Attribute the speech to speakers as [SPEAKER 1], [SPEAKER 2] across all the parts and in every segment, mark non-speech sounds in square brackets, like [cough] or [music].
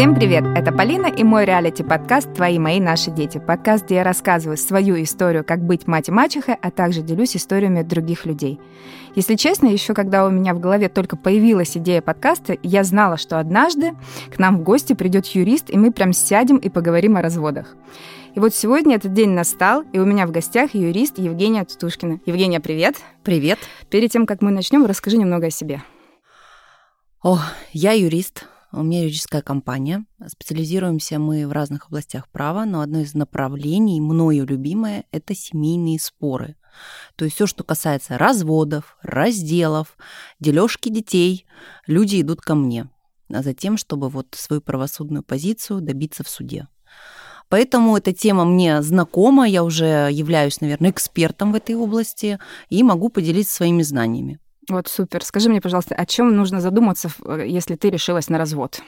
[SPEAKER 1] Всем привет! Это Полина и мой реалити-подкаст «Твои, мои, наши дети». Подкаст, где я рассказываю свою историю, как быть мать и мачехой, а также делюсь историями других людей. Если честно, еще когда у меня в голове только появилась идея подкаста, я знала, что однажды к нам в гости придет юрист, и мы прям сядем и поговорим о разводах. И вот сегодня этот день настал, и у меня в гостях юрист Евгения Тутушкина. Евгения, привет!
[SPEAKER 2] Привет!
[SPEAKER 1] Перед тем, как мы начнем, расскажи немного о себе.
[SPEAKER 2] О, я юрист, у меня юридическая компания. Специализируемся мы в разных областях права, но одно из направлений, мною любимое, это семейные споры. То есть все, что касается разводов, разделов, дележки детей, люди идут ко мне за тем, чтобы вот свою правосудную позицию добиться в суде. Поэтому эта тема мне знакома, я уже являюсь, наверное, экспертом в этой области и могу поделиться своими знаниями.
[SPEAKER 1] Вот супер. Скажи мне, пожалуйста, о чем нужно задуматься, э, если ты решилась на развод?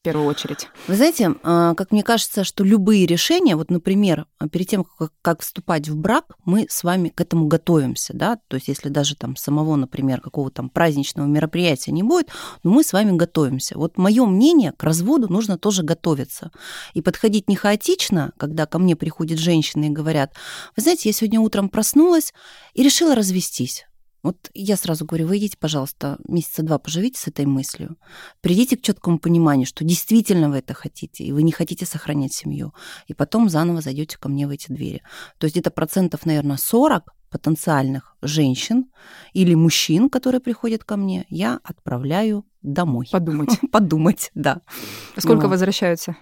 [SPEAKER 1] в первую очередь?
[SPEAKER 2] Вы знаете, а, как мне кажется, что любые решения, вот, например, перед тем, как вступать в брак, мы с вами к этому готовимся, да, то есть если даже там самого, например, какого-то там праздничного мероприятия не будет, но мы с вами готовимся. Вот мое мнение, к разводу нужно тоже готовиться. И подходить не хаотично, когда ко мне приходят женщины и говорят, вы знаете, я сегодня утром проснулась и решила развестись. Вот я сразу говорю, вы идите, пожалуйста, месяца два поживите с этой мыслью. Придите к четкому пониманию, что действительно вы это хотите, и вы не хотите сохранять семью. И потом заново зайдете ко мне в эти двери. То есть где-то процентов, наверное, 40 потенциальных женщин или мужчин, которые приходят ко мне, я отправляю домой.
[SPEAKER 1] Подумать. [laughs]
[SPEAKER 2] Подумать, да.
[SPEAKER 1] Сколько возвращаются?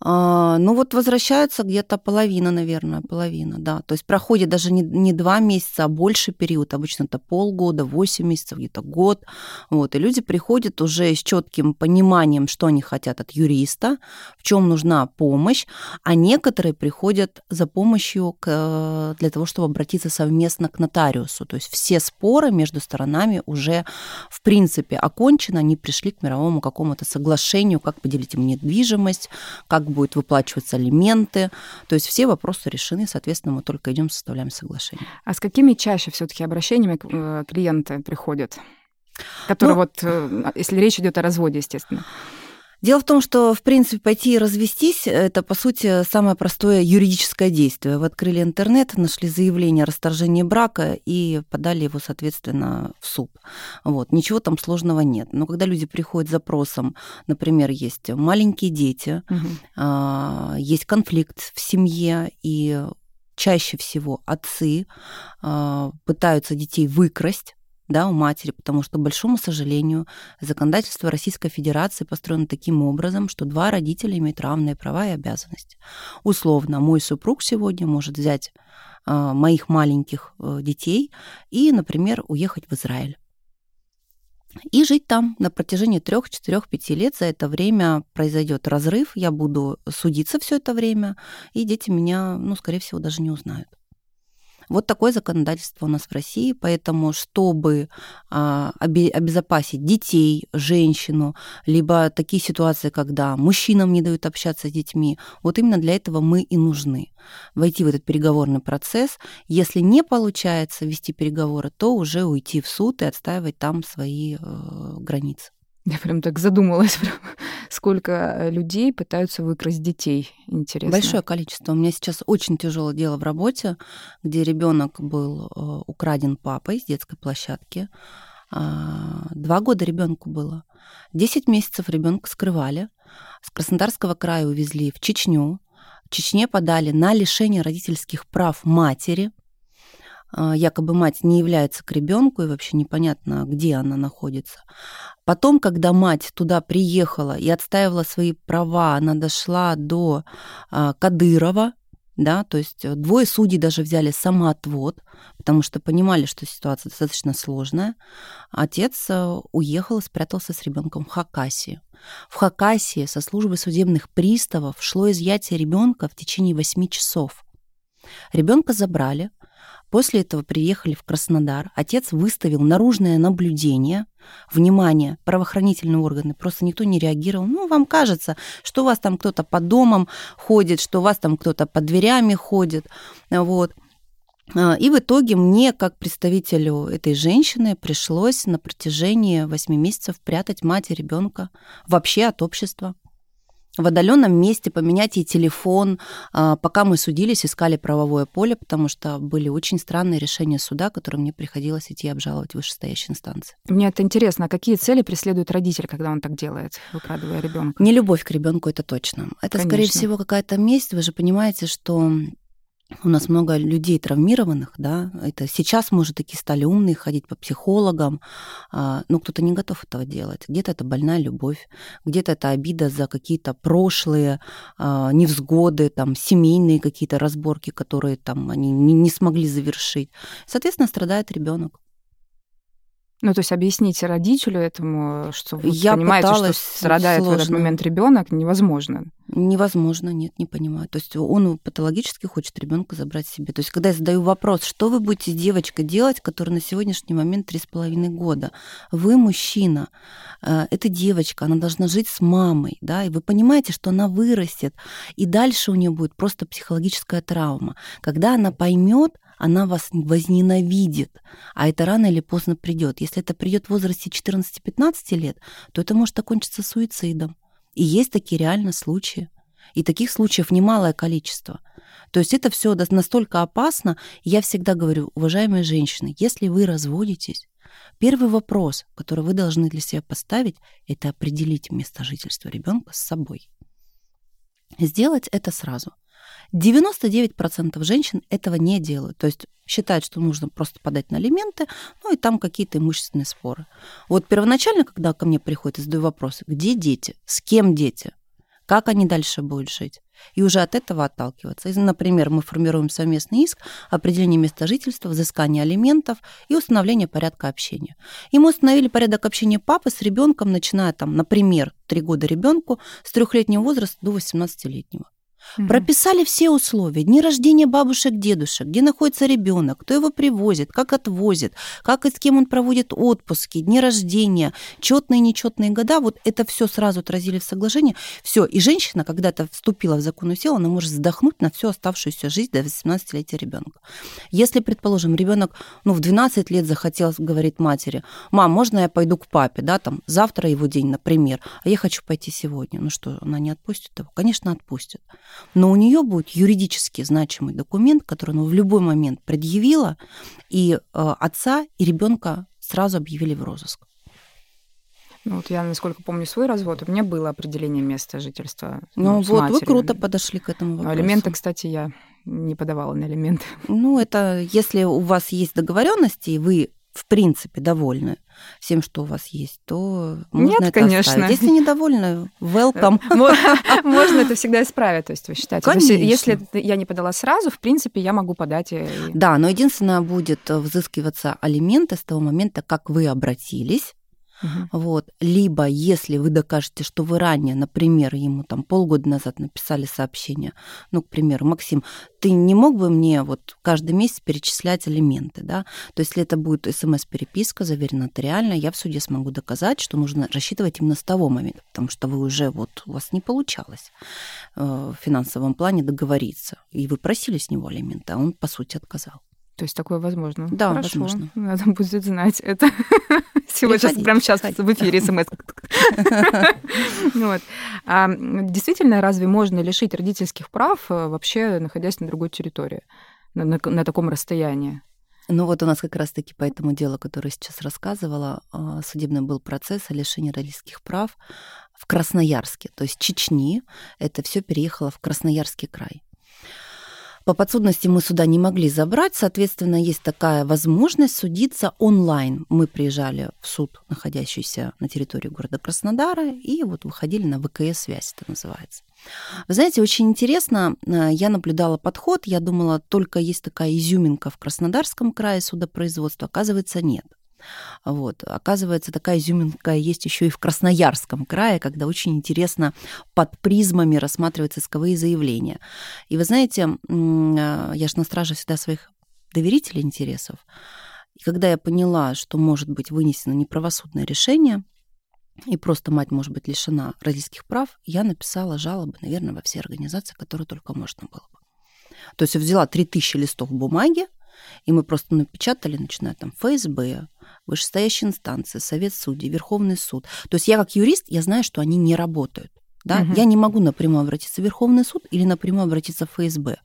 [SPEAKER 2] А, ну вот возвращаются где-то половина, наверное, половина, да. То есть проходит даже не, не два месяца, а больше период. Обычно это полгода, восемь месяцев, где-то год. Вот. И люди приходят уже с четким пониманием, что они хотят от юриста, в чем нужна помощь, а некоторые приходят за помощью к, для того, чтобы обратиться совместно к нотариусу. То есть все споры между сторонами уже в принципе окончены, они пришли к мировому какому-то соглашению, как поделить им недвижимость, как как будут выплачиваться алименты. То есть все вопросы решены, соответственно, мы только идем, составляем соглашение.
[SPEAKER 1] А с какими чаще все-таки обращениями э, клиенты приходят? Которые ну, вот, э, если речь идет о разводе, естественно.
[SPEAKER 2] Дело в том, что, в принципе, пойти и развестись – это, по сути, самое простое юридическое действие. Вы открыли интернет, нашли заявление о расторжении брака и подали его, соответственно, в суд. Вот. Ничего там сложного нет. Но когда люди приходят с запросом, например, есть маленькие дети, угу. есть конфликт в семье, и чаще всего отцы а, пытаются детей выкрасть, да, у матери, потому что, к большому сожалению, законодательство Российской Федерации построено таким образом, что два родителя имеют равные права и обязанности. Условно, мой супруг сегодня может взять э, моих маленьких э, детей и, например, уехать в Израиль и жить там на протяжении трех, четырех, пяти лет. За это время произойдет разрыв, я буду судиться все это время, и дети меня, ну, скорее всего, даже не узнают. Вот такое законодательство у нас в России, поэтому чтобы а, обезопасить детей, женщину, либо такие ситуации, когда мужчинам не дают общаться с детьми, вот именно для этого мы и нужны. Войти в этот переговорный процесс. Если не получается вести переговоры, то уже уйти в суд и отстаивать там свои э, границы.
[SPEAKER 1] Я прям так задумалась, [laughs] сколько э, людей пытаются выкрасть детей. Интересно.
[SPEAKER 2] Большое количество. У меня сейчас очень тяжелое дело в работе, где ребенок был э, украден папой с детской площадки. А, два года ребенку было. Десять месяцев ребенка скрывали. С Краснодарского края увезли в Чечню. В Чечне подали на лишение родительских прав матери – якобы мать не является к ребенку и вообще непонятно, где она находится. Потом, когда мать туда приехала и отстаивала свои права, она дошла до а, Кадырова, да, то есть двое судей даже взяли самоотвод, потому что понимали, что ситуация достаточно сложная. Отец а, уехал и спрятался с ребенком в Хакасии. В Хакасии со службы судебных приставов шло изъятие ребенка в течение 8 часов. Ребенка забрали, После этого приехали в Краснодар. Отец выставил наружное наблюдение. Внимание, правоохранительные органы. Просто никто не реагировал. Ну, вам кажется, что у вас там кто-то по домам ходит, что у вас там кто-то под дверями ходит. Вот. А, и в итоге мне, как представителю этой женщины, пришлось на протяжении 8 месяцев прятать мать и ребенка вообще от общества. В отдаленном месте, поменять ей телефон. А, пока мы судились, искали правовое поле, потому что были очень странные решения суда, которые мне приходилось идти обжаловать в вышестоящей инстанции.
[SPEAKER 1] Мне это интересно, а какие цели преследует родитель, когда он так делает, выкрадывая ребенка?
[SPEAKER 2] Не любовь к ребенку, это точно. Это, Конечно. скорее всего, какая-то месть. Вы же понимаете, что у нас много людей травмированных, да, это сейчас, может, такие стали умные, ходить по психологам, а, но кто-то не готов этого делать. Где-то это больная любовь, где-то это обида за какие-то прошлые а, невзгоды, там, семейные какие-то разборки, которые там они не смогли завершить. Соответственно, страдает ребенок.
[SPEAKER 1] Ну, то есть объяснить родителю этому, что вы Я понимаете, что страдает сложно. в этот момент ребенок, невозможно.
[SPEAKER 2] Невозможно, нет, не понимаю. То есть он патологически хочет ребенка забрать себе. То есть когда я задаю вопрос, что вы будете девочка делать, которая на сегодняшний момент три с половиной года, вы мужчина, э, это девочка, она должна жить с мамой, да, и вы понимаете, что она вырастет, и дальше у нее будет просто психологическая травма. Когда она поймет, она вас возненавидит, а это рано или поздно придет. Если это придет в возрасте 14-15 лет, то это может окончиться суицидом. И есть такие реально случаи. И таких случаев немалое количество. То есть это все настолько опасно. Я всегда говорю, уважаемые женщины, если вы разводитесь, первый вопрос, который вы должны для себя поставить, это определить место жительства ребенка с собой. Сделать это сразу – 99% женщин этого не делают. То есть считают, что нужно просто подать на алименты, ну и там какие-то имущественные споры. Вот первоначально, когда ко мне приходят и задаю вопросы, где дети, с кем дети, как они дальше будут жить, и уже от этого отталкиваться. Например, мы формируем совместный иск, определение места жительства, взыскание алиментов и установление порядка общения. И мы установили порядок общения папы с ребенком, начиная там, например, 3 года ребенку с трехлетнего возраста до 18-летнего. Угу. Прописали все условия. Дни рождения бабушек, дедушек, где находится ребенок, кто его привозит, как отвозит, как и с кем он проводит отпуски, дни рождения, четные нечетные года. Вот это все сразу отразили в соглашении. Все. И женщина, когда-то вступила в законную силу, она может вздохнуть на всю оставшуюся жизнь до 18-летия ребенка. Если, предположим, ребенок ну, в 12 лет захотел, говорит матери, мам, можно я пойду к папе, да, там, завтра его день, например, а я хочу пойти сегодня. Ну что, она не отпустит его? Конечно, отпустит но у нее будет юридически значимый документ, который она в любой момент предъявила, и э, отца и ребенка сразу объявили в розыск.
[SPEAKER 1] Ну, вот я, насколько помню свой развод, у меня было определение места жительства.
[SPEAKER 2] Ну, ну вот, матерью. вы круто подошли к этому вопросу.
[SPEAKER 1] Алименты, кстати, я не подавала на алименты.
[SPEAKER 2] Ну, это если у вас есть договоренности, и вы в принципе довольны всем, что у вас есть, то можно Нет, это конечно. Оставить. Если недовольны, welcome. [laughs] [laughs]
[SPEAKER 1] Можно это всегда исправить, то есть вы считаете. Конечно. Если я не подала сразу, в принципе, я могу подать.
[SPEAKER 2] Да, но единственное, будет взыскиваться алименты с того момента, как вы обратились Угу. Вот. Либо, если вы докажете, что вы ранее, например, ему там полгода назад написали сообщение, ну, к примеру, Максим, ты не мог бы мне вот каждый месяц перечислять элементы, да? То есть, если это будет смс-переписка, заверена нотариально, я в суде смогу доказать, что нужно рассчитывать именно с того момента, потому что вы уже вот, у вас не получалось э, в финансовом плане договориться, и вы просили с него элементы, а он, по сути, отказал.
[SPEAKER 1] То есть такое возможно?
[SPEAKER 2] Да, Хорошо. возможно.
[SPEAKER 1] Надо будет знать это. [laughs] Сегодня, прямо сейчас в эфире смс. [laughs] вот. а, действительно, разве можно лишить родительских прав э, вообще, находясь на другой территории, на, на, на таком расстоянии?
[SPEAKER 2] Ну вот у нас как раз-таки по этому делу, которое сейчас рассказывала, а, судебный был процесс о лишении родительских прав в Красноярске, то есть Чечни. Это все переехало в Красноярский край. По подсудности мы сюда не могли забрать, соответственно, есть такая возможность судиться онлайн. Мы приезжали в суд, находящийся на территории города Краснодара, и вот выходили на ВКС-связь, это называется. Вы знаете, очень интересно, э, я наблюдала подход, я думала, только есть такая изюминка в Краснодарском крае судопроизводства, оказывается, нет. Вот. Оказывается, такая изюминка есть еще и в Красноярском крае, когда очень интересно под призмами рассматривать исковые заявления. И вы знаете, а, я же на страже всегда своих доверителей интересов. И когда я поняла, что может быть вынесено неправосудное решение, и просто мать может быть лишена родительских прав, я написала жалобы, наверное, во все организации, которые только можно было бы. То есть я взяла 3000 листов бумаги, и мы просто напечатали, начиная там ФСБ, вышестоящие инстанции, Совет судей, Верховный суд. То есть я как юрист, я знаю, что они не работают. Да? Угу. Я не могу напрямую обратиться в Верховный суд или напрямую обратиться в ФСБ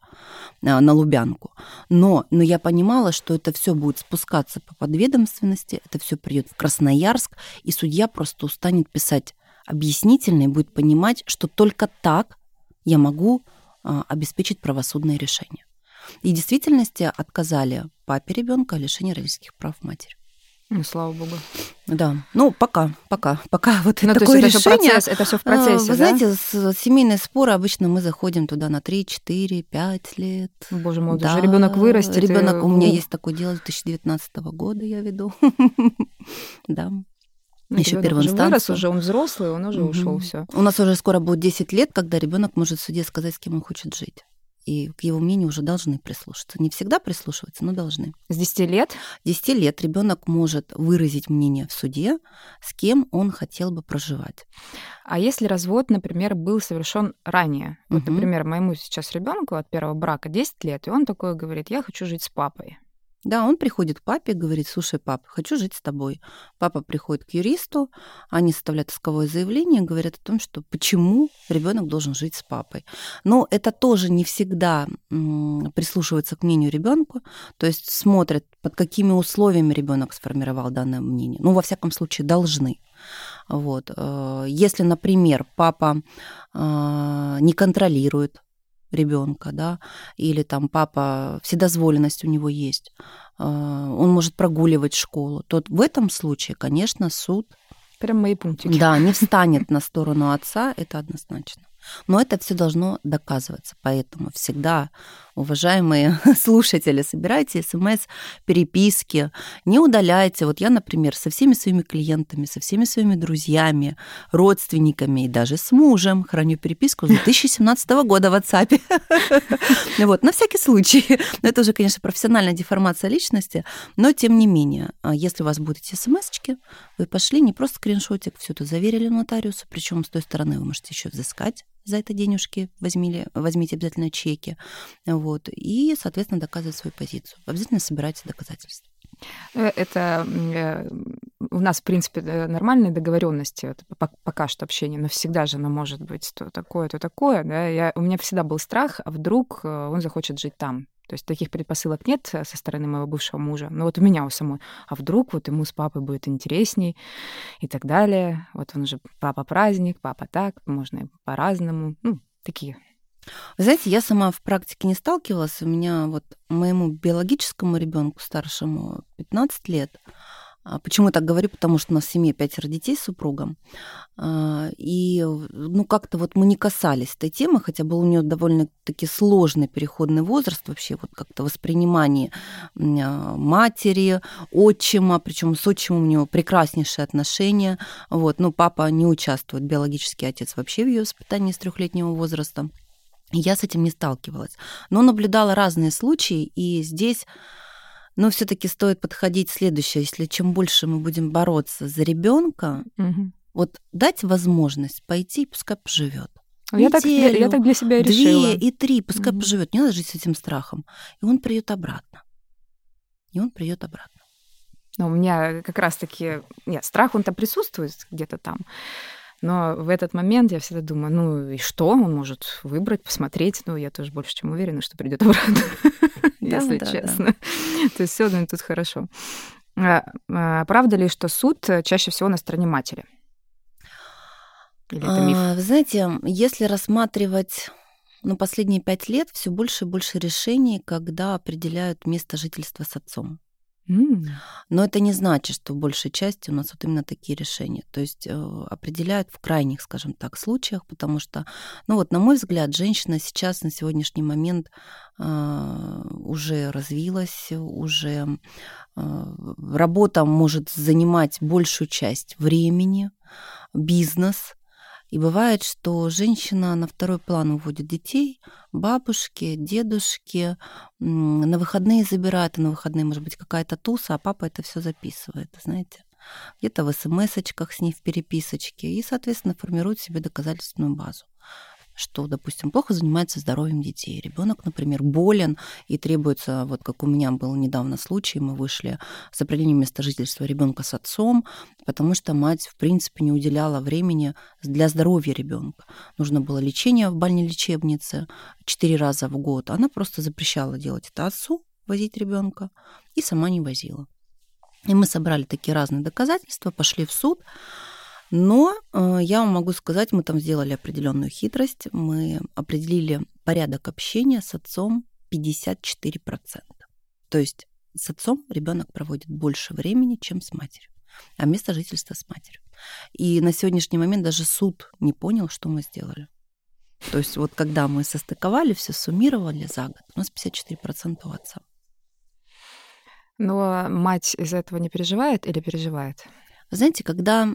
[SPEAKER 2] а, на Лубянку. Но, но я понимала, что это все будет спускаться по подведомственности, это все придет в Красноярск, и судья просто устанет писать объяснительно и будет понимать, что только так я могу а, обеспечить правосудное решение. И в действительности отказали папе ребенка о лишении родительских прав матери.
[SPEAKER 1] Ну, слава богу.
[SPEAKER 2] Да. Ну, пока, пока, пока [laughs] вот ну, такое
[SPEAKER 1] это
[SPEAKER 2] решение.
[SPEAKER 1] Процесс, это все в процессе,
[SPEAKER 2] Вы
[SPEAKER 1] да?
[SPEAKER 2] знаете, с, семейные споры обычно мы заходим туда на 3, 4, 5 лет.
[SPEAKER 1] Боже мой, да. уже ребенок вырастет.
[SPEAKER 2] Ребенок и... у меня есть такое дело 2019 года я веду. [laughs] Да.
[SPEAKER 1] Ну, еще первую инстанцию. вырос уже, он взрослый, он уже ушел все.
[SPEAKER 2] У нас уже скоро будет 10 лет, когда ребенок может в суде сказать, с кем он хочет жить и к его мнению уже должны прислушаться. Не всегда прислушиваться, но должны.
[SPEAKER 1] С 10 лет?
[SPEAKER 2] С 10 лет ребенок может выразить мнение в суде, с кем он хотел бы проживать.
[SPEAKER 1] А если развод, например, был совершен ранее? Угу. Вот, например, моему сейчас ребенку от первого брака 10 лет, и он такой говорит, я хочу жить с папой.
[SPEAKER 2] Да, он приходит к папе говорит, слушай, пап, хочу жить с тобой. Папа приходит к юристу, они составляют исковое заявление говорят о том, что почему ребенок должен жить с папой. Но это тоже не всегда прислушивается к мнению ребенка, то есть смотрят, под какими условиями ребенок сформировал данное мнение. Ну, во всяком случае, должны. Вот. Э, если, например, папа э, не контролирует ребенка, да, или там папа, вседозволенность у него есть, а, он может прогуливать школу, то в этом случае, конечно, суд...
[SPEAKER 1] Прям мои пунктики.
[SPEAKER 2] Да, не [laughs] встанет на сторону отца, это однозначно. Но это все должно доказываться. Поэтому всегда, уважаемые [laughs] слушатели, собирайте смс, переписки, не удаляйте. Вот я, например, со всеми своими клиентами, со всеми своими друзьями, родственниками и даже с мужем храню переписку с [laughs] 2017 года в WhatsApp. [laughs] Вот, на всякий случай. Это уже, конечно, профессиональная деформация личности, но тем не менее, а если у вас будут эти смс вы пошли не просто скриншотик, все это заверили нотариусу, причем с той стороны вы можете еще взыскать за это денежки, возьмите, возьмите обязательно чеки, вот, и, соответственно, доказывать свою позицию. Обязательно собирайте доказательства.
[SPEAKER 1] Э, это э, у нас, в принципе, нормальные договоренности, пока что общение, но всегда же оно может быть то такое, то такое. Да? Я, у меня всегда был страх, а вдруг э, он захочет жить там. То есть таких предпосылок нет со стороны моего бывшего мужа. Но вот у меня у самой. А вдруг вот ему с папой будет интересней и так далее. Вот он же папа праздник, папа так, можно по-разному. Ну, такие
[SPEAKER 2] знаете, я сама в практике не сталкивалась. У меня вот моему биологическому ребенку старшему 15 лет, а почему я так говорю? Потому что у нас в семье пятеро детей с супругом. А, и ну, как-то вот мы не касались этой темы, хотя был у нее довольно-таки сложный переходный возраст, вообще вот как-то воспринимание а, матери, отчима, причем с отчимом у него прекраснейшие отношения. Вот. Ну, папа не участвует, биологический отец вообще в ее воспитании с трехлетнего возраста. Я с этим не сталкивалась. Но наблюдала разные случаи, и здесь но все-таки стоит подходить следующее. Если чем больше мы будем бороться за ребенка, угу. вот дать возможность пойти, пускай поживет.
[SPEAKER 1] Ну, я так, я так для себя решила.
[SPEAKER 2] Две и три, пускай угу. поживет. Не надо жить с этим страхом. И он придет обратно. И он придет обратно.
[SPEAKER 1] Но у меня как раз-таки... Нет, страх, он-то присутствует где-то там. Но в этот момент я всегда думаю, ну и что? Он может выбрать, посмотреть. Ну, я тоже больше чем уверена, что придет обратно. [laughs] если честно. То есть все тут хорошо. А, а, правда ли, что суд чаще всего на стороне матери?
[SPEAKER 2] Или это миф? А, вы знаете, если рассматривать ну, последние пять лет, все больше и больше решений, когда определяют место жительства с отцом. Но это не значит, что в большей части у нас вот именно такие решения. То есть э, определяют в крайних, скажем так, случаях, потому что, ну вот, на мой взгляд, женщина сейчас на сегодняшний момент э, уже развилась, уже э, работа может занимать большую часть времени, бизнес, и бывает, что женщина на второй план уводит детей, бабушки, дедушки, на выходные забирает, а на выходные может быть какая-то туса, а папа это все записывает, знаете где-то в смс-очках с ней в переписочке, и, соответственно, формирует себе доказательственную базу. Что, допустим, плохо занимается здоровьем детей. Ребенок, например, болен и требуется, вот как у меня был недавно случай, мы вышли с определением места жительства ребенка с отцом, потому что мать, в принципе, не уделяла времени для здоровья ребенка. Нужно было лечение в больной лечебнице четыре раза в год. Она просто запрещала делать это отцу, возить ребенка, и сама не возила. И мы собрали такие разные доказательства, пошли в суд. Но э, я вам могу сказать, мы там сделали определенную хитрость. Мы определили порядок общения с отцом 54%. То есть с отцом ребенок проводит больше времени, чем с матерью, а место жительства с матерью. И на сегодняшний момент даже суд не понял, что мы сделали. То есть вот когда мы состыковали, все суммировали за год, у нас 54% у отца.
[SPEAKER 1] Но мать из этого не переживает или переживает?
[SPEAKER 2] знаете, когда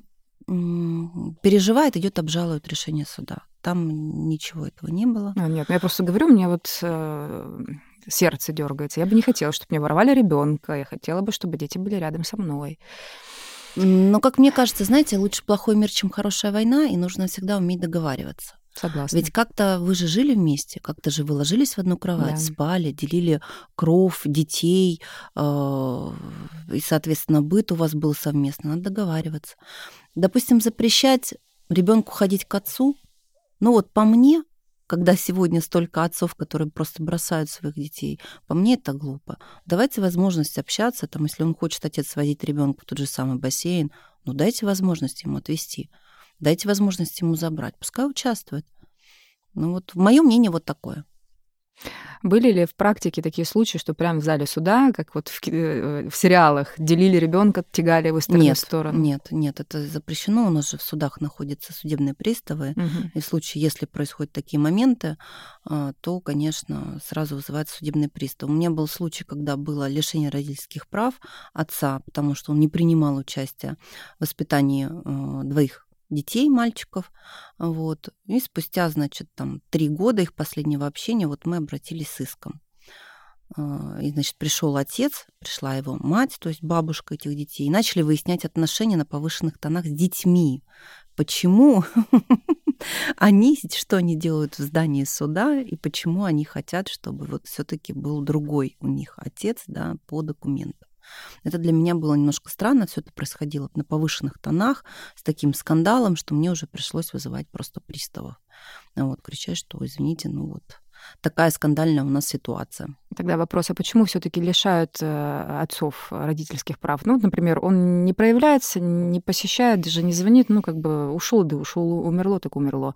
[SPEAKER 2] переживает, идет обжалует решение суда. Там ничего этого не было.
[SPEAKER 1] А, нет, ну я просто говорю, мне вот э, сердце дергается. Я бы не хотела, чтобы мне воровали ребенка. Я хотела бы, чтобы дети были рядом со мной.
[SPEAKER 2] Но, как мне кажется, знаете, лучше плохой мир, чем хорошая война, и нужно всегда уметь договариваться.
[SPEAKER 1] Согласна.
[SPEAKER 2] Ведь как-то вы же жили вместе, как-то же вы ложились в одну кровать, да. спали, делили кров, детей, э, и, соответственно, быт у вас был совместно. Надо договариваться. Допустим, запрещать ребенку ходить к отцу, ну вот по мне, когда сегодня столько отцов, которые просто бросают своих детей, по мне это глупо. Давайте возможность общаться, там, если он хочет отец сводить ребенка в тот же самый бассейн, ну дайте возможность ему отвести. Дайте возможность ему забрать. Пускай участвует. Ну вот мое мнение вот такое.
[SPEAKER 1] Были ли в практике такие случаи, что прямо в зале суда, как вот в, э, в сериалах, делили ребенка, тягали его стороны
[SPEAKER 2] нет,
[SPEAKER 1] в сторону?
[SPEAKER 2] Нет, нет, это запрещено. У нас же в судах находятся судебные приставы. Угу. И в случае, если происходят такие моменты, а, то, конечно, сразу вызывается судебный пристав. У меня был случай, когда было лишение родительских прав отца, потому что он не принимал участие в воспитании э, двоих детей, мальчиков. Вот. И спустя, значит, там три года их последнего общения вот мы обратились с иском. А, и, значит, пришел отец, пришла его мать, то есть бабушка этих детей, и начали выяснять отношения на повышенных тонах с детьми. Почему [laughs] они, что они делают в здании суда, и почему они хотят, чтобы вот все-таки был другой у них отец, да, по документам. Это для меня было немножко странно, все это происходило на повышенных тонах, с таким скандалом, что мне уже пришлось вызывать просто приставов. Вот, кричать, что извините, ну вот, такая скандальная у нас ситуация.
[SPEAKER 1] Тогда вопрос, а почему все-таки лишают э, отцов родительских прав? Ну, например, он не проявляется, не посещает, даже не звонит, ну, как бы ушел, да ушел, умерло, так умерло.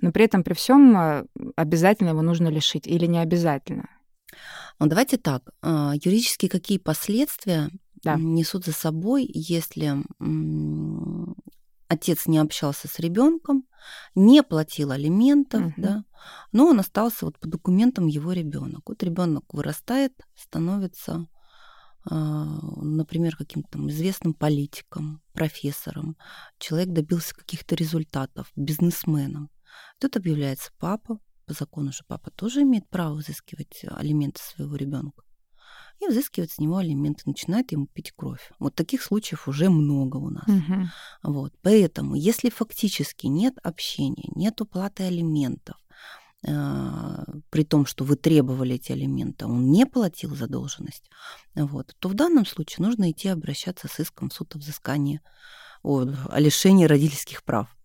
[SPEAKER 1] Но при этом, при всем, э, обязательно его нужно лишить или не обязательно?
[SPEAKER 2] Ну, давайте так. А, юридически какие последствия да. несут за собой, если отец не общался с ребенком, не платил алиментов, угу. да, но он остался вот по документам его ребенок. Вот ребенок вырастает, становится, а, например, каким-то известным политиком, профессором. Человек добился каких-то результатов, бизнесменом. Тут объявляется папа, по закону же папа тоже имеет право взыскивать алименты своего ребенка. И взыскивает с него алименты, начинает ему пить кровь. Вот таких случаев уже много у нас. Угу. Вот. Поэтому, если фактически нет общения, нет уплаты алиментов, э, при том, что вы требовали эти алименты, он не платил задолженность, вот, то в данном случае нужно идти обращаться с иском в суд о взыскании, о, о лишении родительских прав.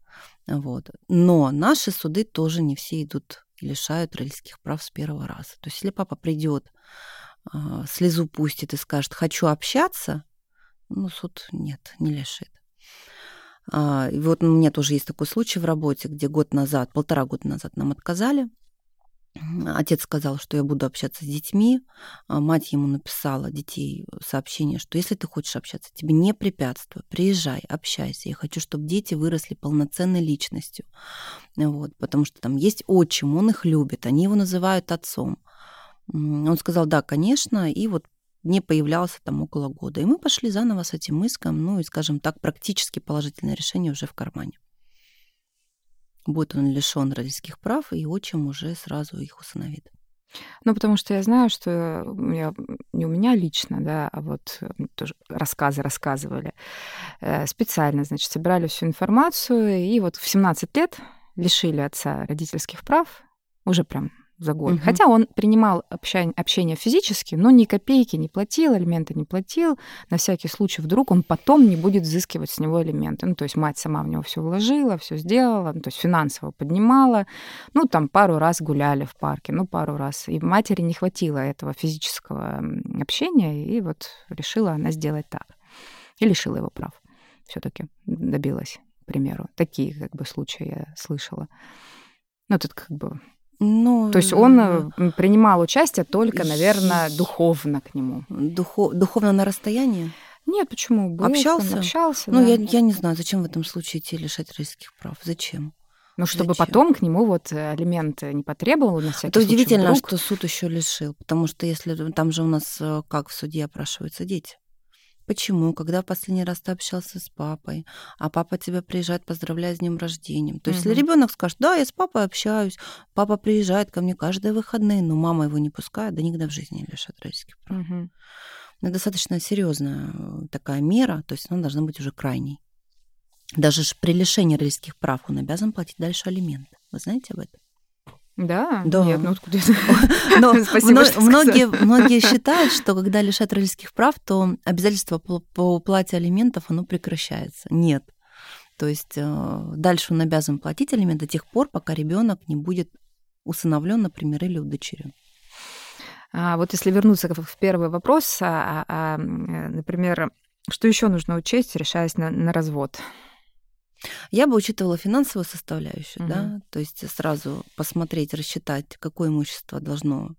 [SPEAKER 2] Вот. Но наши суды тоже не все идут лишают родительских прав с первого раза. То есть если папа придет, а, слезу пустит и скажет «хочу общаться», ну, суд нет, не лишит. А, и вот у меня тоже есть такой случай в работе, где год назад, полтора года назад нам отказали – Отец сказал, что я буду общаться с детьми. А мать ему написала детей сообщение, что если ты хочешь общаться, тебе не препятствую, приезжай, общайся. Я хочу, чтобы дети выросли полноценной личностью. Вот, потому что там есть отчим, он их любит, они его называют отцом. Он сказал, да, конечно, и вот не появлялся там около года. И мы пошли заново с этим иском, ну и, скажем так, практически положительное решение уже в кармане будет он лишен родительских прав, и отчим уже сразу их усыновит.
[SPEAKER 1] Ну, потому что я знаю, что я, не у меня лично, да, а вот тоже рассказы рассказывали. Э, специально, значит, собирали всю информацию, и вот в 17 лет лишили отца родительских прав, уже прям за год.
[SPEAKER 2] Мгм.
[SPEAKER 1] Хотя он принимал общение физически, но ни копейки не платил, алименты не платил. На всякий случай вдруг он потом не будет взыскивать с него алименты. Ну, то есть мать сама в него все вложила, все сделала, ну, то есть финансово поднимала. Ну, там пару раз гуляли в парке, ну, пару раз. И матери не хватило этого физического общения, и вот решила она сделать так. И лишила его прав. все таки добилась, к примеру. Такие как бы случаи я слышала. Ну, тут как бы
[SPEAKER 2] Ну,
[SPEAKER 1] то есть он э, принимал участие только, наверное, духовно к нему.
[SPEAKER 2] духо- духовно на расстоянии?
[SPEAKER 1] Нет, почему? Был,
[SPEAKER 2] Общался?
[SPEAKER 1] там, общался,
[SPEAKER 2] Ну,
[SPEAKER 1] да.
[SPEAKER 2] я, я не знаю, зачем в этом случае идти лишать родительских прав? Зачем?
[SPEAKER 1] Ну, чтобы
[SPEAKER 2] зачем?
[SPEAKER 1] потом к нему вот э, алименты не потребовал на всякий
[SPEAKER 2] Это
[SPEAKER 1] случай
[SPEAKER 2] удивительно,
[SPEAKER 1] вдруг.
[SPEAKER 2] что суд еще лишил, потому что если там же у нас э, как в суде опрашиваются дети. Почему? Когда в последний раз ты общался с папой, а папа тебя приезжает, поздравляет с днем рождения. То есть, если
[SPEAKER 1] Мгм.
[SPEAKER 2] ребенок скажет, да, я с папой общаюсь, папа приезжает ко мне каждые выходные, но мама его не пускает, да никогда в жизни не лишат родительских прав.
[SPEAKER 1] Мгм.
[SPEAKER 2] Это достаточно серьезная э, такая мера, то есть она должна быть уже крайней. Даже при лишении родительских прав он обязан платить дальше алименты. Вы знаете об этом?
[SPEAKER 1] Да?
[SPEAKER 2] Да.
[SPEAKER 1] Нет, ну откуда это? [laughs]
[SPEAKER 2] Но [laughs]
[SPEAKER 1] Спасибо,
[SPEAKER 2] мно-
[SPEAKER 1] что
[SPEAKER 2] многие, многие считают, что когда лишат родительских прав, то обязательство по, по уплате алиментов оно прекращается. Нет. То есть э, дальше он обязан платить алименты до тех пор, пока ребенок не будет усыновлен, например, или удочерен.
[SPEAKER 1] А вот если вернуться в первый вопрос, а, а, э, например, что еще нужно учесть, решаясь на, на развод?
[SPEAKER 2] Я бы учитывала финансовую составляющую,
[SPEAKER 1] Мгм.
[SPEAKER 2] да, то есть сразу посмотреть, рассчитать, какое имущество должно,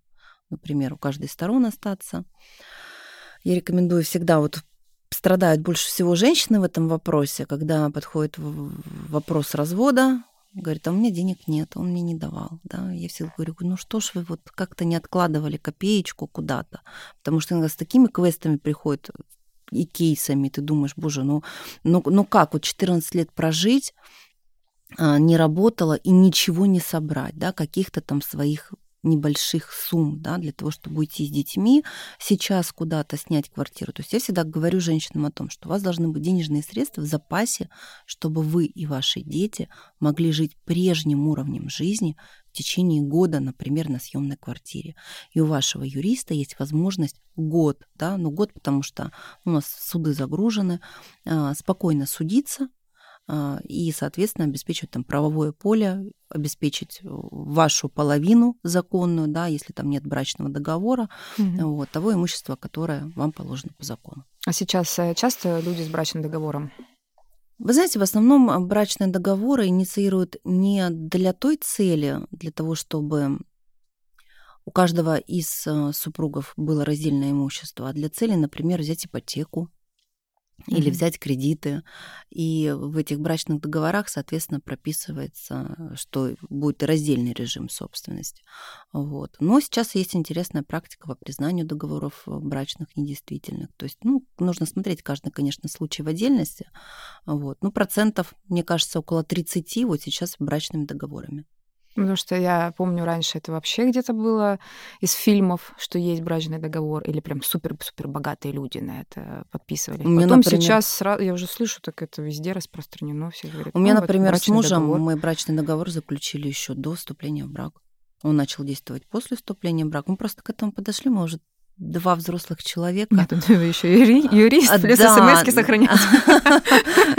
[SPEAKER 2] например, у каждой из сторон остаться. Я рекомендую всегда вот страдают больше всего женщины в этом вопросе, когда подходит вопрос развода, говорит, а у меня денег нет, он мне не давал, да, я всегда говорю, ну что ж вы вот как-то не откладывали копеечку куда-то, потому что иногда с такими квестами приходят и кейсами, ты думаешь, боже, ну, ну, ну как, вот 14 лет прожить, а, не работала и ничего не собрать, да, каких-то там своих небольших сумм, да, для того, чтобы уйти с детьми, сейчас куда-то снять квартиру. То есть я всегда говорю женщинам о том, что у вас должны быть денежные средства в запасе, чтобы вы и ваши дети могли жить прежним уровнем жизни течение года, например, на съемной квартире. И у вашего юриста есть возможность год, да, ну год, потому что у нас суды загружены, а, спокойно судиться, а, и, соответственно, обеспечивать там правовое поле, обеспечить э, вашу половину законную, да, если там нет брачного договора,
[SPEAKER 1] Мгм.
[SPEAKER 2] вот, того имущества, которое вам положено по закону.
[SPEAKER 1] А сейчас э, часто люди с брачным договором?
[SPEAKER 2] Вы знаете, в основном а, брачные договоры инициируют не для той цели, для того, чтобы у каждого из э, супругов было раздельное имущество, а для цели, например, взять ипотеку или взять кредиты. И в этих брачных договорах, соответственно, прописывается, что будет раздельный режим собственности. Вот. Но сейчас есть интересная практика по признанию договоров э, брачных недействительных. То есть, ну, нужно смотреть каждый, конечно, случай в отдельности. Вот. Ну, процентов, мне кажется, около 30 вот сейчас брачными договорами.
[SPEAKER 1] Потому что я помню, раньше это вообще где-то было из фильмов, что есть брачный договор, или прям супер-супер богатые люди на это подписывали.
[SPEAKER 2] У меня,
[SPEAKER 1] Потом
[SPEAKER 2] например-
[SPEAKER 1] сейчас сразу, я уже слышу, так это везде распространено, все говорят.
[SPEAKER 2] У меня,
[SPEAKER 1] «Ну, вот
[SPEAKER 2] например, с
[SPEAKER 1] брачный
[SPEAKER 2] мужем
[SPEAKER 1] договор».
[SPEAKER 2] мы брачный договор заключили еще до вступления в брак. Он начал действовать после вступления в брак. Мы просто к этому подошли, мы уже два взрослых человека.
[SPEAKER 1] Нет, он еще юри- юрист,
[SPEAKER 2] А,
[SPEAKER 1] плюс
[SPEAKER 2] да.
[SPEAKER 1] смс сохранять. [laughs]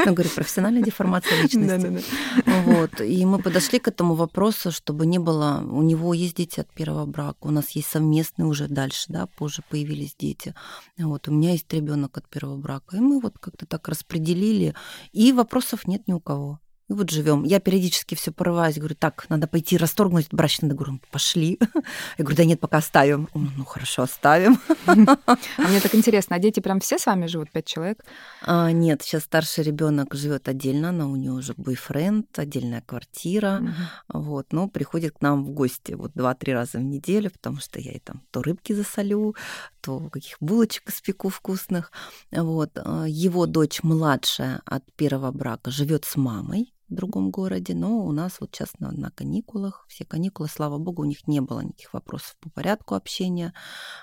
[SPEAKER 2] Ну, говорю, профессиональная деформация личности.
[SPEAKER 1] Да-да-да.
[SPEAKER 2] Вот. И мы подошли к этому вопросу, чтобы не было... У него есть дети от первого брака, у нас есть совместные уже дальше, да, позже появились дети. Вот. У меня есть ребенок от первого брака. И мы вот как-то так распределили. И вопросов нет ни у кого. И вот живем. Я периодически все порываюсь, говорю, так, надо пойти расторгнуть брачный договор. Он, Пошли. [laughs] Я говорю, да нет, пока оставим. Он, Ну, хорошо, оставим.
[SPEAKER 1] А мне так интересно, а дети прям все с вами живут, пять человек?
[SPEAKER 2] А, нет, сейчас старший ребенок живет отдельно, но у него уже бойфренд, отдельная квартира.
[SPEAKER 1] Мгм.
[SPEAKER 2] Вот, но приходит к нам в гости вот два-три раза в неделю, потому что я ей там то рыбки засолю, то каких булочек испеку вкусных. Вот. а, Его дочь младшая от первого брака живет с мамой, в другом городе, но у нас вот сейчас на, на каникулах, все каникулы, слава богу, у них не было никаких вопросов по порядку общения.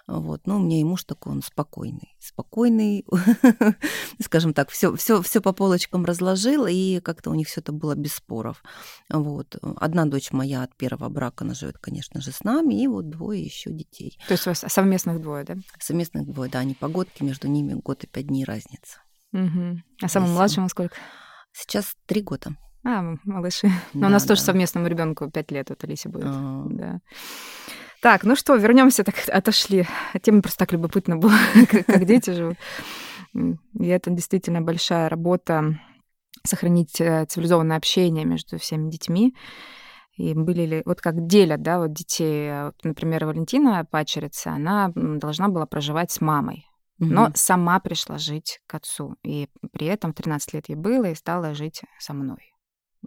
[SPEAKER 2] Вот. Но у меня и муж такой, он спокойный. Спокойный, [laughs] скажем так, все, все, все по полочкам разложил, и как-то у них все это было без споров. Вот. Одна дочь моя от первого брака, она живет, конечно же, с нами, и вот двое еще детей.
[SPEAKER 1] То есть у вас совместных двое, да?
[SPEAKER 2] Совместных двое, да, они погодки, между ними год и пять дней разница.
[SPEAKER 1] Угу. А самому младшему сколько?
[SPEAKER 2] Сейчас три года.
[SPEAKER 1] А, малыши. Да, [laughs] Но у нас да. тоже совместному ребенку пять лет, вот Алисе будет. А-а-а. Да. Так, ну что, вернемся, так [laughs] отошли. Тема просто так любопытно было, [laughs] как дети живут. И это действительно большая работа сохранить э, цивилизованное общение между всеми детьми. И были ли, вот как делят, да, вот детей, вот, например, Валентина Пачерица, она должна была проживать с мамой, но сама пришла жить к отцу. И при этом 13 лет ей было, и стала жить со мной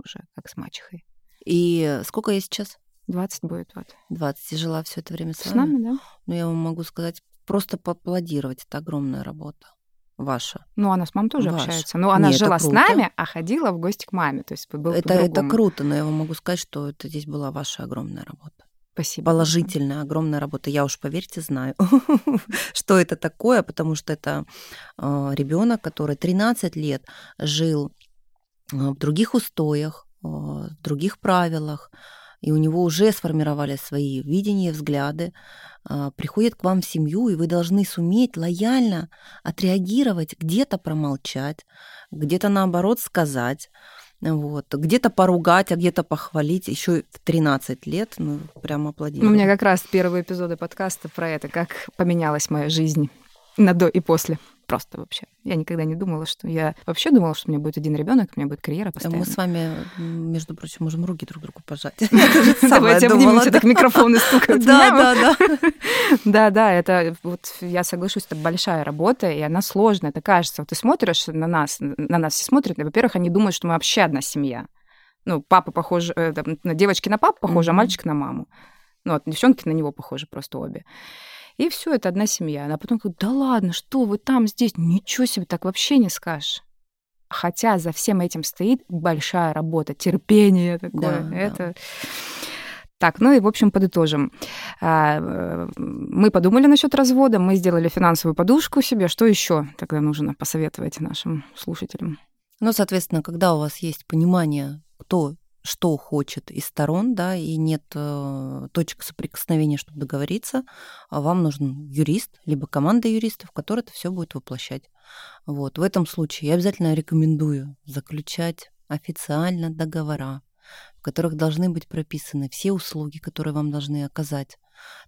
[SPEAKER 1] уже, как с мачехой.
[SPEAKER 2] И сколько ей сейчас?
[SPEAKER 1] 20 будет, вот.
[SPEAKER 2] 20. И жила все это время с,
[SPEAKER 1] с вами? да.
[SPEAKER 2] Ну, я вам могу сказать, просто поаплодировать. Это огромная работа ваша.
[SPEAKER 1] Ну, она с мамой тоже Ваша. общается. Но она Нет, жила с нами, а ходила в гости к маме. То есть был
[SPEAKER 2] это, это круто, но я вам могу сказать, что это здесь была ваша огромная работа.
[SPEAKER 1] Спасибо.
[SPEAKER 2] Положительная, огромная работа. Я уж, поверьте, знаю, [laughs] что это такое, потому что это э, ребенок, который 13 лет жил в других устоях, в других правилах, и у него уже сформировались свои видения, взгляды, а, приходит к вам в семью, и вы должны суметь лояльно отреагировать, где-то промолчать, где-то наоборот сказать, вот, где-то поругать, а где-то похвалить, еще в 13 лет, ну, прямо аплодирую.
[SPEAKER 1] У меня как раз первые эпизоды подкаста про это, как поменялась моя жизнь на до и после. Просто вообще. Я никогда не думала, что... Я вообще думала, что у меня будет один ребенок, у меня будет карьера постоянно.
[SPEAKER 2] Мы с вами, между прочим, можем руки друг другу пожать. [laughs] [laughs]
[SPEAKER 1] Давайте обнимемся, так микрофоны стукают.
[SPEAKER 2] Да, да, да. [laughs]
[SPEAKER 1] Да, да, это вот я соглашусь, это большая работа, и она сложная. Это кажется, вот ты смотришь на нас, на нас все смотрят, и, во-первых, они думают, что мы вообще одна семья. Ну, папа похож, э, девочки на папу похожи, а мальчик на маму. Ну, вот девчонки на него похожи просто обе. И все, это одна семья. А потом говорит, да ладно, что вы там, здесь, ничего себе, так вообще не скажешь. Хотя за всем этим стоит большая работа, терпение такое. Да, это... Да. Так, ну и, в общем, подытожим. А, э, мы подумали насчет развода, мы сделали финансовую подушку себе. Что еще тогда нужно посоветовать нашим слушателям?
[SPEAKER 2] Ну, соответственно, когда у вас есть понимание, кто что хочет из сторон, да, и нет э, точек соприкосновения, чтобы договориться, а вам нужен юрист, либо команда юристов, которая это все будет воплощать. Вот. В этом случае я обязательно рекомендую заключать официально договора, в которых должны быть прописаны все услуги, которые вам должны оказать.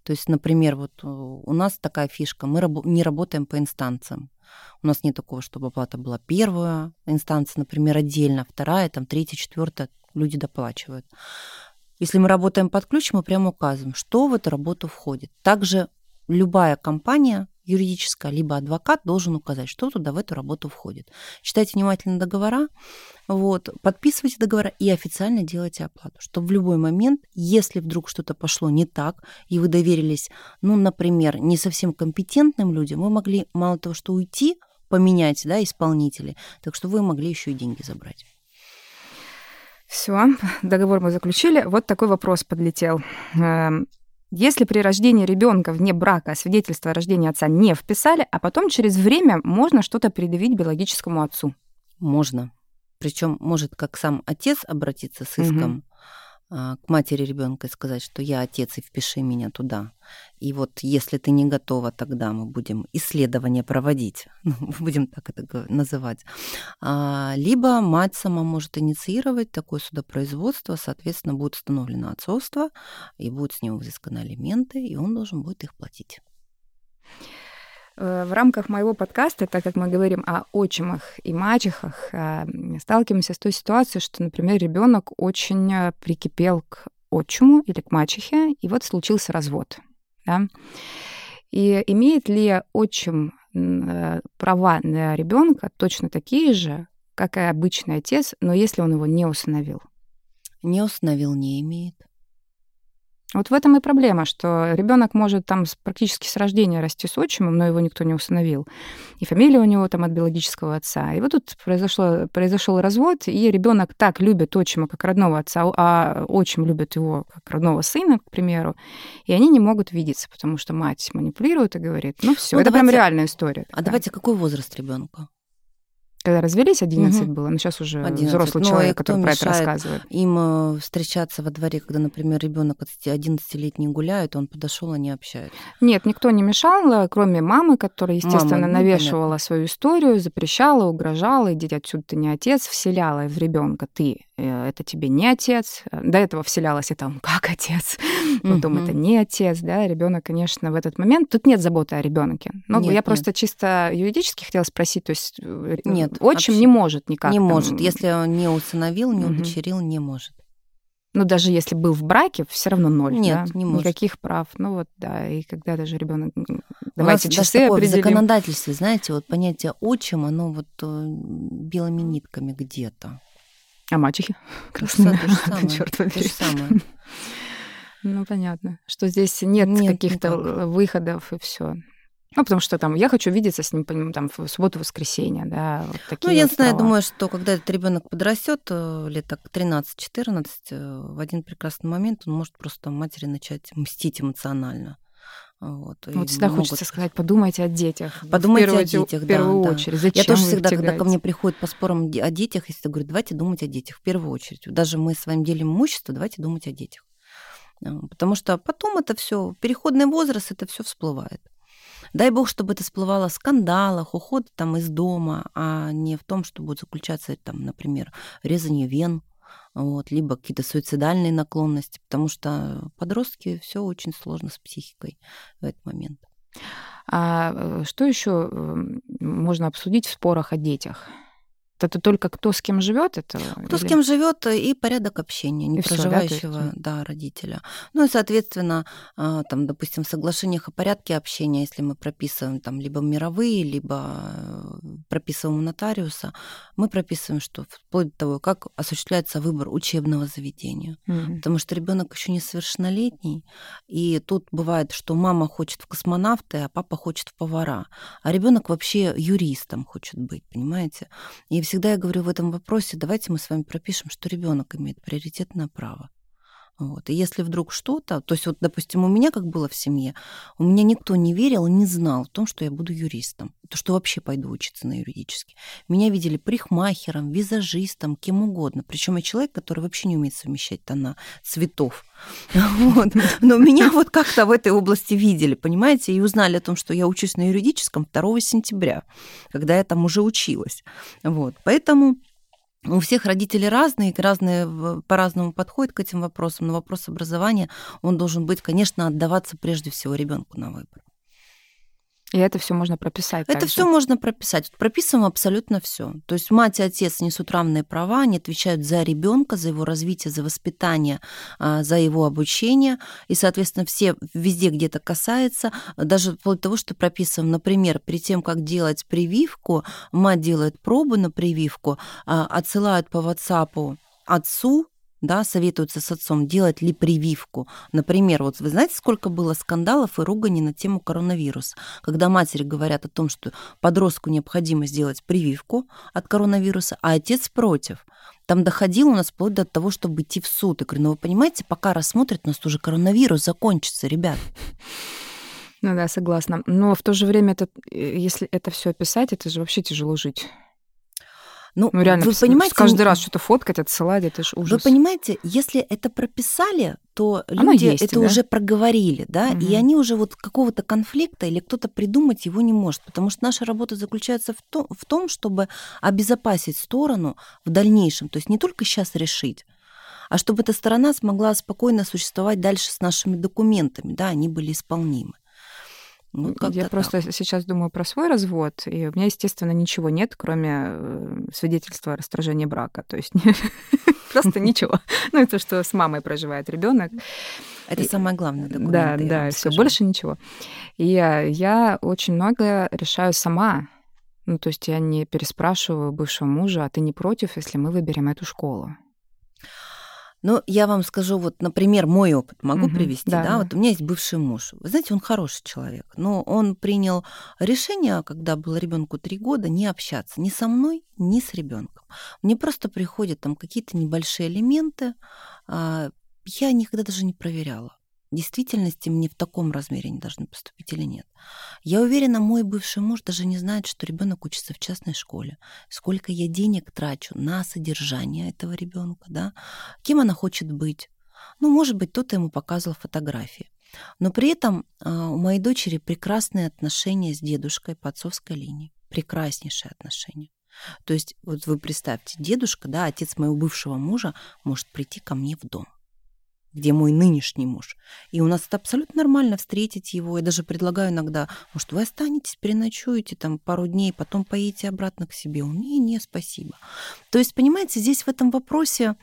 [SPEAKER 2] То есть, например, вот э, у нас такая фишка, мы раб- не работаем по инстанциям. У нас нет такого, чтобы оплата была первая инстанция, например, отдельно, вторая, там, третья, четвертая, люди доплачивают. Если мы работаем под ключ, мы прямо указываем, что в эту работу входит. Также любая компания юридическая, либо адвокат должен указать, что туда в эту работу входит. Читайте внимательно договора, вот, подписывайте договора и официально делайте оплату, чтобы в любой момент, если вдруг что-то пошло не так, и вы доверились, ну, например, не совсем компетентным людям, вы могли мало того, что уйти, поменять да, исполнителей, так что вы могли еще и деньги забрать.
[SPEAKER 1] Все, договор мы заключили. Вот такой вопрос подлетел. Эм, если при рождении ребенка вне брака свидетельство о рождении отца не вписали, а потом через время можно что-то предъявить биологическому отцу?
[SPEAKER 2] Можно. Причем может как сам отец обратиться с иском, угу. А, к матери ребенка и сказать, что я отец и впиши меня туда. И вот если ты не готова, тогда мы будем исследование проводить, [laughs] ну, будем так это называть. А, либо мать сама может инициировать такое судопроизводство, соответственно, будет установлено отцовство, и будут с него взысканы алименты, и он должен будет их платить.
[SPEAKER 1] Э, в рамках моего подкаста, так как мы говорим о отчимах и мачехах, э, сталкиваемся с той ситуацией, что, например, ребенок очень э, прикипел к отчиму или к мачехе, и вот случился развод. Да? И имеет ли отчим права на ребенка точно такие же, как и обычный отец, но если он его не установил?
[SPEAKER 2] Не установил, не имеет.
[SPEAKER 1] Вот в этом и проблема, что ребенок может там практически с рождения расти с отчимом, но его никто не установил. И фамилия у него там от биологического отца. И вот тут произошло, произошел развод, и ребенок так любит отчима как родного отца, а отчим любит его как родного сына, к примеру, и они не могут видеться, потому что мать манипулирует и говорит, ну все, ну, это давайте, прям реальная история.
[SPEAKER 2] А давайте какой возраст ребенка?
[SPEAKER 1] Когда развелись, 11 угу. было, но сейчас уже 11. взрослый ну, человек, который про это рассказывает.
[SPEAKER 2] Им э, встречаться во дворе, когда, например, ребенок 11-летний гуляет, он подошел, они общаются.
[SPEAKER 1] Нет, никто не мешал, э, кроме мамы, которая, естественно, Мама, ну, навешивала понятно. свою историю, запрещала, угрожала, иди отсюда ты не отец, вселяла в ребенка ты это тебе не отец. До этого вселялась это он [laughs] как отец, потом это не отец, да, ребенок, конечно, в этот момент. Тут нет заботы о ребенке. Но нет, я нет. просто чисто юридически хотела спросить, то есть э, нет, отчим не может никак.
[SPEAKER 2] Не там... может, если он не усыновил, не удочерил, не может.
[SPEAKER 1] Ну, даже если был в браке, все равно ноль.
[SPEAKER 2] Нет,
[SPEAKER 1] да?
[SPEAKER 2] не может.
[SPEAKER 1] Никаких прав. Ну вот, да. И когда даже ребенок. Давайте У нас часы
[SPEAKER 2] даже
[SPEAKER 1] определим.
[SPEAKER 2] в законодательстве, знаете, вот понятие отчим, оно вот э, белыми нитками где-то.
[SPEAKER 1] А мачехи?
[SPEAKER 2] То же [laughs] самое. Черт побери. То же самое. [laughs]
[SPEAKER 1] Ну, понятно. Что здесь нет, нет каких-то выходов и все. Ну, потому что там я хочу видеться с ним там в субботу-воскресенье, да. Вот
[SPEAKER 2] такие ну, я вот знаю, думаю, что когда этот ребенок подрастет э, лет так 13-14, э, в один прекрасный момент он может просто матери начать мстить эмоционально.
[SPEAKER 1] Вот, вот всегда могут... хочется сказать, подумайте о детях.
[SPEAKER 2] Подумайте о детях,
[SPEAKER 1] В первую
[SPEAKER 2] да,
[SPEAKER 1] очередь. Зачем
[SPEAKER 2] Я тоже всегда, когда ко мне приходят по спорам о детях, если говорю, давайте думать о детях в первую очередь. Даже мы с вами делим имущество, давайте думать о детях. Потому что потом это все, переходный возраст, это все всплывает. Дай бог, чтобы это всплывало в скандалах, уход там из дома, а не в том, что будет заключаться, там, например, резание вен, вот, либо какие-то суицидальные наклонности, потому что подростки все очень сложно с психикой в этот момент.
[SPEAKER 1] А э, что еще эм, можно обсудить в спорах о детях? Это только кто с кем живет, это
[SPEAKER 2] кто или... с кем живет э, и порядок общения не и проживающего, да, да, родителя. Ну и соответственно, а, там, допустим, в соглашениях о порядке общения, если мы прописываем там либо мировые, либо э, прописываем у нотариуса, мы прописываем, что вплоть до того, как осуществляется выбор учебного заведения, угу. потому что ребенок еще несовершеннолетний, и тут бывает, что мама хочет в космонавты, а папа хочет в повара, а ребенок вообще юристом хочет быть, понимаете? И всегда я говорю в этом вопросе, давайте мы с вами пропишем, что ребенок имеет приоритетное право. Вот. И если вдруг что-то, то есть вот, допустим, у меня как было в семье, у меня никто не верил не знал в том, что я буду юристом, то что вообще пойду учиться на юридический. Меня видели парикмахером, визажистом, кем угодно. Причем я человек, который вообще не умеет совмещать тона цветов. [laughs] Вот. Но меня вот как-то в этой области видели, понимаете, и узнали о том, что я учусь на юридическом 2 сентября, когда я там уже училась. Вот. Поэтому у всех родители разные, разные по-разному подходят к этим вопросам, но вопрос образования, он должен быть, конечно, отдаваться прежде всего ребенку на выбор.
[SPEAKER 1] И это все можно прописать.
[SPEAKER 2] Это все можно прописать. Прописываем абсолютно все. То есть мать и отец несут равные права, они отвечают за ребенка, за его развитие, за воспитание, а, за его обучение. И, соответственно, все везде, где это касается, даже вплоть до того, что прописываем, например, перед тем, как делать прививку, мать делает пробу на прививку, а, отсылают по WhatsApp отцу да, советуются с отцом, делать ли прививку. Например, вот вы знаете, сколько было скандалов и ругани на тему коронавируса, когда матери говорят о том, что подростку необходимо сделать прививку от коронавируса, а отец против. Там доходило у нас вплоть до того, чтобы идти в суд. Я говорю, ну вы понимаете, пока рассмотрят, у нас уже коронавирус закончится, ребят.
[SPEAKER 1] Ну да, согласна. Но в то же время, это, э, если это все описать, это же вообще тяжело жить. Ну, ну реально, вы понимаете, каждый раз что-то фоткать, отсылать, это же ужас.
[SPEAKER 2] Вы понимаете, если это прописали, то люди есть, это да? уже проговорили, да, угу. и они уже вот какого-то конфликта или кто-то придумать его не может, потому что наша работа заключается в том, в том, чтобы обезопасить сторону в дальнейшем, то есть не только сейчас решить, а чтобы эта сторона смогла спокойно существовать дальше с нашими документами, да, они были исполнимы.
[SPEAKER 1] Ну, Я просто так. сейчас думаю про свой развод, и у меня, естественно, ничего нет, кроме э, свидетельства о расторжении брака. То есть [laughs] просто [laughs] ничего. Ну, это что с мамой проживает ребенок.
[SPEAKER 2] Это самое главное документ.
[SPEAKER 1] Да, да, все, больше ничего. И я очень много решаю сама. Ну, то есть я не переспрашиваю бывшего мужа, а ты не против, если мы выберем эту школу?
[SPEAKER 2] Ну, я вам скажу, вот, например, мой опыт могу угу, привести, да, да? Вот у меня есть бывший муж. Вы знаете, он хороший человек, но он принял решение, когда было ребенку три года, не общаться ни со мной, ни с ребенком. Мне просто приходят там какие-то небольшие элементы, а, я никогда даже не проверяла действительности мне в таком размере не должны поступить или нет. Я уверена, мой бывший муж даже не знает, что ребенок учится в частной школе, сколько я денег трачу на содержание этого ребенка, да, кем она хочет быть. Ну, может быть, кто-то ему показывал фотографии. Но при этом а, у моей дочери прекрасные отношения с дедушкой по отцовской линии. Прекраснейшие отношения. То есть, вот вы представьте, дедушка, да, отец моего бывшего мужа может прийти ко мне в дом где мой нынешний муж. И у нас это абсолютно нормально встретить его. Я даже предлагаю иногда, может, вы останетесь, переночуете там пару дней, потом поедете обратно к себе. Он, не, не, спасибо. То есть, понимаете, здесь в этом вопросе,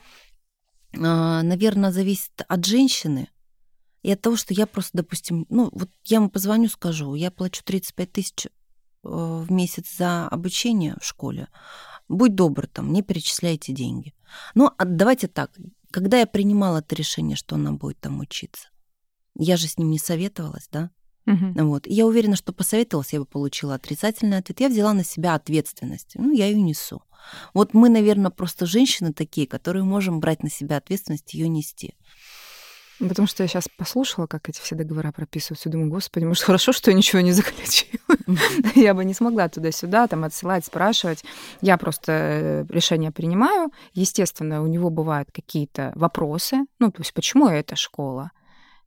[SPEAKER 2] а, наверное, зависит от женщины и от того, что я просто, допустим, ну, вот я ему позвоню, скажу, я плачу 35 тысяч э, в месяц за обучение в школе. Будь добр, там, не перечисляйте деньги. Ну, давайте так, когда я принимала это решение, что она будет там учиться, я же с ним не советовалась, да? Угу. Вот. И я уверена, что посоветовалась, я бы получила отрицательный ответ. Я взяла на себя ответственность. Ну, я ее несу. Вот мы, наверное, просто женщины такие, которые можем брать на себя ответственность и ее нести.
[SPEAKER 1] Потому что я сейчас послушала, как эти все договора прописываются, и думаю, господи, может, хорошо, что я ничего не заключила. [laughs] Я бы не смогла туда-сюда там отсылать, спрашивать. Я просто э, решение принимаю. Естественно, у него бывают какие-то вопросы. Ну, то есть, почему эта школа?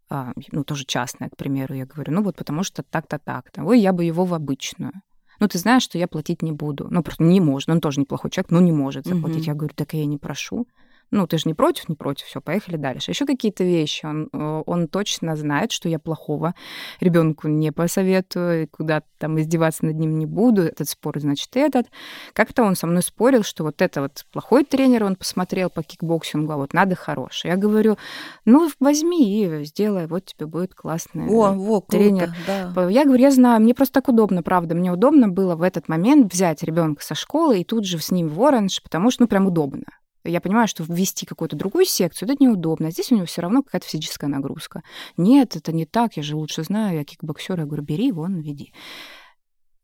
[SPEAKER 1] А, ну, тоже частная, к примеру, я говорю, ну, вот потому что так-то, так-то. Ой, я бы его в обычную ну, ты знаешь, что я платить не буду. Ну, просто не может. Он тоже неплохой человек, но не может заплатить. Я говорю, так я не прошу ну, ты же не против, не против, все, поехали дальше. Еще какие-то вещи. Он, э, он точно знает, что я плохого ребенку не посоветую, куда там издеваться над ним не буду. Этот спор, значит, этот. Как-то он со мной спорил, что вот это вот плохой тренер, он посмотрел по кикбоксингу, а вот надо хороший. Я говорю, ну, возьми и сделай, вот тебе будет классный
[SPEAKER 2] О, во, тренер.
[SPEAKER 1] Круто, да. Я говорю, я знаю, мне просто так удобно, правда. Мне удобно было в этот момент взять ребенка со школы и тут же с ним в Orange, потому что, ну, прям удобно. Я понимаю, что ввести какую-то другую секцию это неудобно. Здесь у него все равно какая-то физическая нагрузка. Нет, это не так, я же лучше знаю, я кикбоксер, я говорю, бери, вон, веди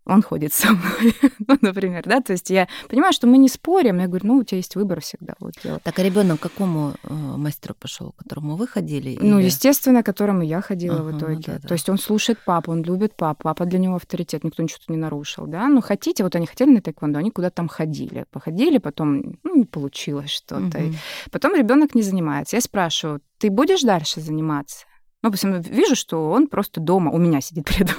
[SPEAKER 1] он ходит со мной, [laughs] ну, например, да, то есть я понимаю, что мы не спорим, я говорю, ну, у тебя есть выбор всегда. Вот
[SPEAKER 2] делать. Так, а ребенок к какому э, мастеру пошел, к которому вы ходили?
[SPEAKER 1] Ну, или... естественно, к которому я ходила ага, в итоге. Да, да. То есть он слушает папу, он любит папу, папа для него авторитет, никто ничего не нарушил, да, ну, хотите, вот они хотели на тэквондо, они куда-то там ходили, походили, потом, ну, не получилось что-то, угу. потом ребенок не занимается. Я спрашиваю, ты будешь дальше заниматься? Ну, допустим, вижу, что он просто дома, у меня сидит при этом.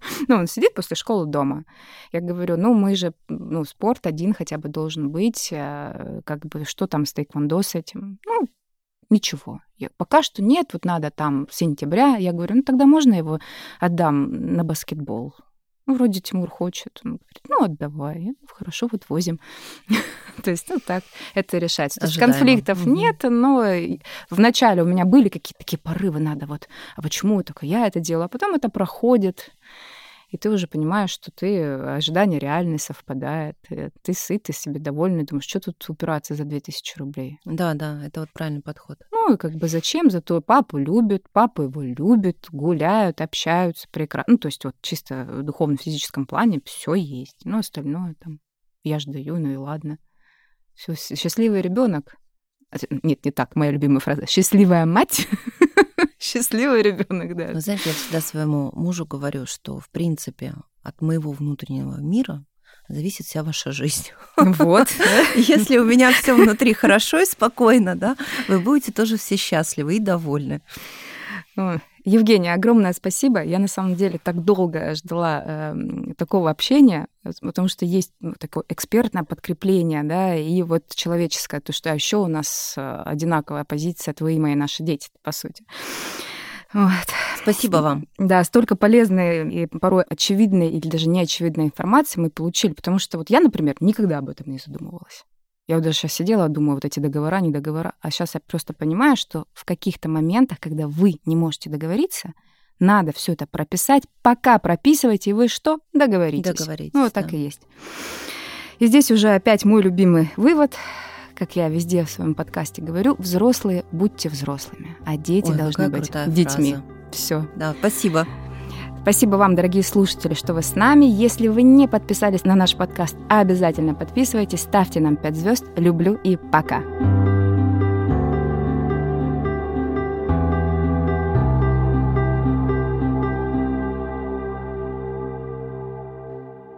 [SPEAKER 1] [laughs] ну, он сидит после школы дома. Я говорю, ну, мы же, ну, спорт один хотя бы должен быть, а, как бы, что там с тайквондо с этим? Ну, ничего. Я, пока что нет, вот надо там сентября. Я говорю, ну, тогда можно его отдам на баскетбол? Ну, вроде Тимур хочет. Он говорит, ну, отдавай. Ну, хорошо, вот возим. [laughs] То есть, ну, так это решается. То есть конфликтов нет, но вначале у меня были какие-то такие порывы, надо вот, а почему только я это делаю? А потом это проходит и ты уже понимаешь, что ты э, ожидания реальные совпадают, э, ты сыт, ты себе довольный, думаешь, что тут упираться за 2000 рублей.
[SPEAKER 2] Да, да, это вот правильный подход.
[SPEAKER 1] Ну, и как бы зачем? Зато папу любят, папа его любит, гуляют, общаются прекрасно. Ну, то есть вот чисто в духовно-физическом плане все есть. Ну, остальное там я ж даю, ну и ладно. Все, счастливый ребенок. Нет, не так, моя любимая фраза. Счастливая мать [laughs] [laughs] Счастливый ребенок, да.
[SPEAKER 2] Вы знаете, я всегда своему мужу говорю, что, в принципе, от моего внутреннего мира зависит вся ваша жизнь. [laughs]
[SPEAKER 1] Вот. [laughs]
[SPEAKER 2] Если у меня все внутри хорошо и спокойно, да, вы будете тоже все счастливы и довольны.
[SPEAKER 1] Евгения, огромное спасибо. Я на самом деле так долго ждала э, такого общения, потому что есть ну, такое экспертное подкрепление, да, и вот человеческое, то, что еще у нас э, одинаковая позиция, твои мои наши дети, по сути.
[SPEAKER 2] Вот. Спасибо вам.
[SPEAKER 1] Да, столько полезной и порой очевидной или даже неочевидной информации мы получили, потому что вот я, например, никогда об этом не задумывалась. Я вот даже сейчас сидела, думаю, вот эти договора, не договора. А сейчас я просто понимаю, что в каких-то моментах, когда вы не можете договориться, надо все это прописать. Пока прописываете, и вы что? Договоритесь.
[SPEAKER 2] Договоритесь.
[SPEAKER 1] Ну, вот так да. и есть. И здесь уже опять мой любимый вывод. как я везде в своем подкасте говорю, взрослые будьте взрослыми, а дети
[SPEAKER 2] Ой,
[SPEAKER 1] должны быть детьми.
[SPEAKER 2] фраза.
[SPEAKER 1] Все.
[SPEAKER 2] Да, спасибо.
[SPEAKER 1] Спасибо вам, дорогие слушатели, что вы с нами. Если вы не подписались на наш подкаст, обязательно подписывайтесь, ставьте нам 5 звезд. Люблю и пока.